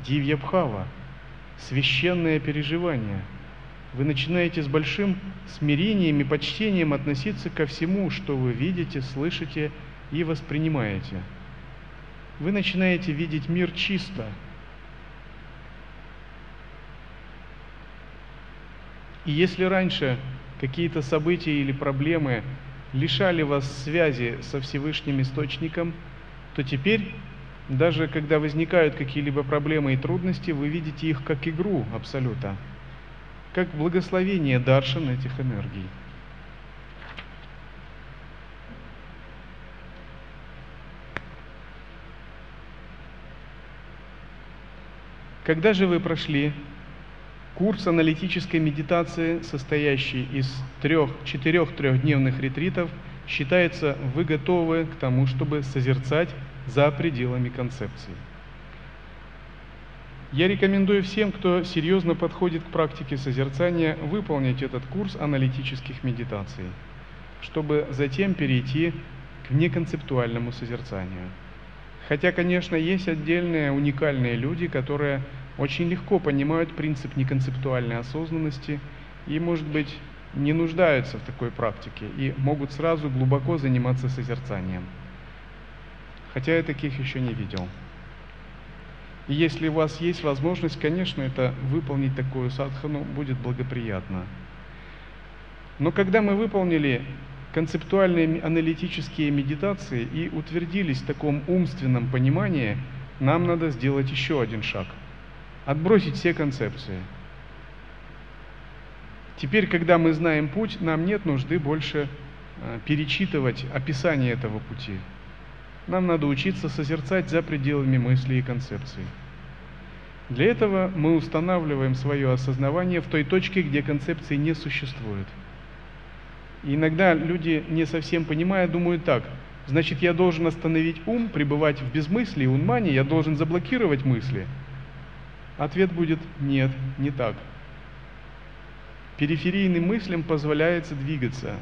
дивьябхава, священное переживание. Вы начинаете с большим смирением и почтением относиться ко всему, что вы видите, слышите и воспринимаете. Вы начинаете видеть мир чисто – И если раньше какие-то события или проблемы лишали вас связи со Всевышним Источником, то теперь, даже когда возникают какие-либо проблемы и трудности, вы видите их как игру Абсолюта. как благословение даршин этих энергий. Когда же вы прошли курс аналитической медитации, состоящий из трех-четырех трехдневных ретритов, считается, вы готовы к тому, чтобы созерцать за пределами концепции. Я рекомендую всем, кто серьезно подходит к практике созерцания, выполнить этот курс аналитических медитаций, чтобы затем перейти к неконцептуальному созерцанию – Хотя, конечно, есть отдельные уникальные люди, которые очень легко понимают принцип неконцептуальной осознанности и, может быть, не нуждаются в такой практике и могут сразу глубоко заниматься созерцанием. Хотя я таких еще не видел. И если у вас есть возможность, конечно, это выполнить такую садхану будет благоприятно. Но когда мы выполнили концептуальные аналитические медитации и утвердились в таком умственном понимании, нам надо сделать еще один шаг. Отбросить все концепции. Теперь, когда мы знаем путь, нам нет нужды больше э, перечитывать описание этого пути. Нам надо учиться созерцать за пределами мыслей и концепций. Для этого мы устанавливаем свое осознавание в той точке, где концепции не существует – и иногда люди, не совсем понимая, думают так, значит, я должен остановить ум, пребывать в безмыслии, унмане, я должен заблокировать мысли. Ответ будет нет, не так. Периферийным мыслям позволяется двигаться.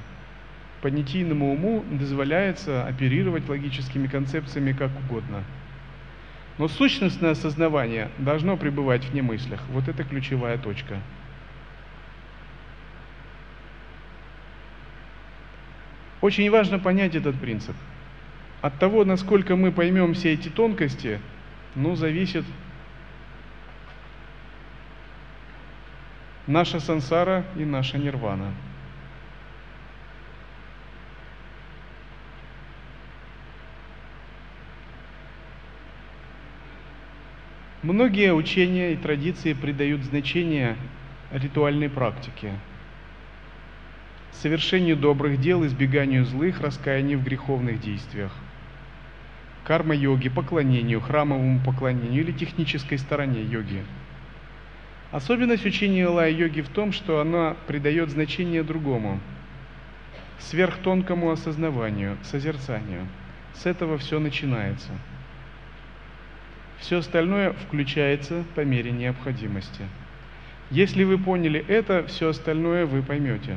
Понятийному уму дозволяется оперировать логическими концепциями как угодно. Но сущностное осознавание должно пребывать в немыслях. Вот это ключевая точка. Очень важно понять этот принцип. От того, насколько мы поймем все эти тонкости, ну, зависит наша сансара и наша нирвана. Многие учения и традиции придают значение ритуальной практике – совершению добрых дел, избеганию злых, раскаянию в греховных действиях, карма-йоги, поклонению, храмовому поклонению или технической стороне йоги. Особенность учения лая-йоги в том, что она придает значение другому, сверхтонкому осознаванию, созерцанию. С этого все начинается. Все остальное включается по мере необходимости. Если вы поняли это, все остальное вы поймете.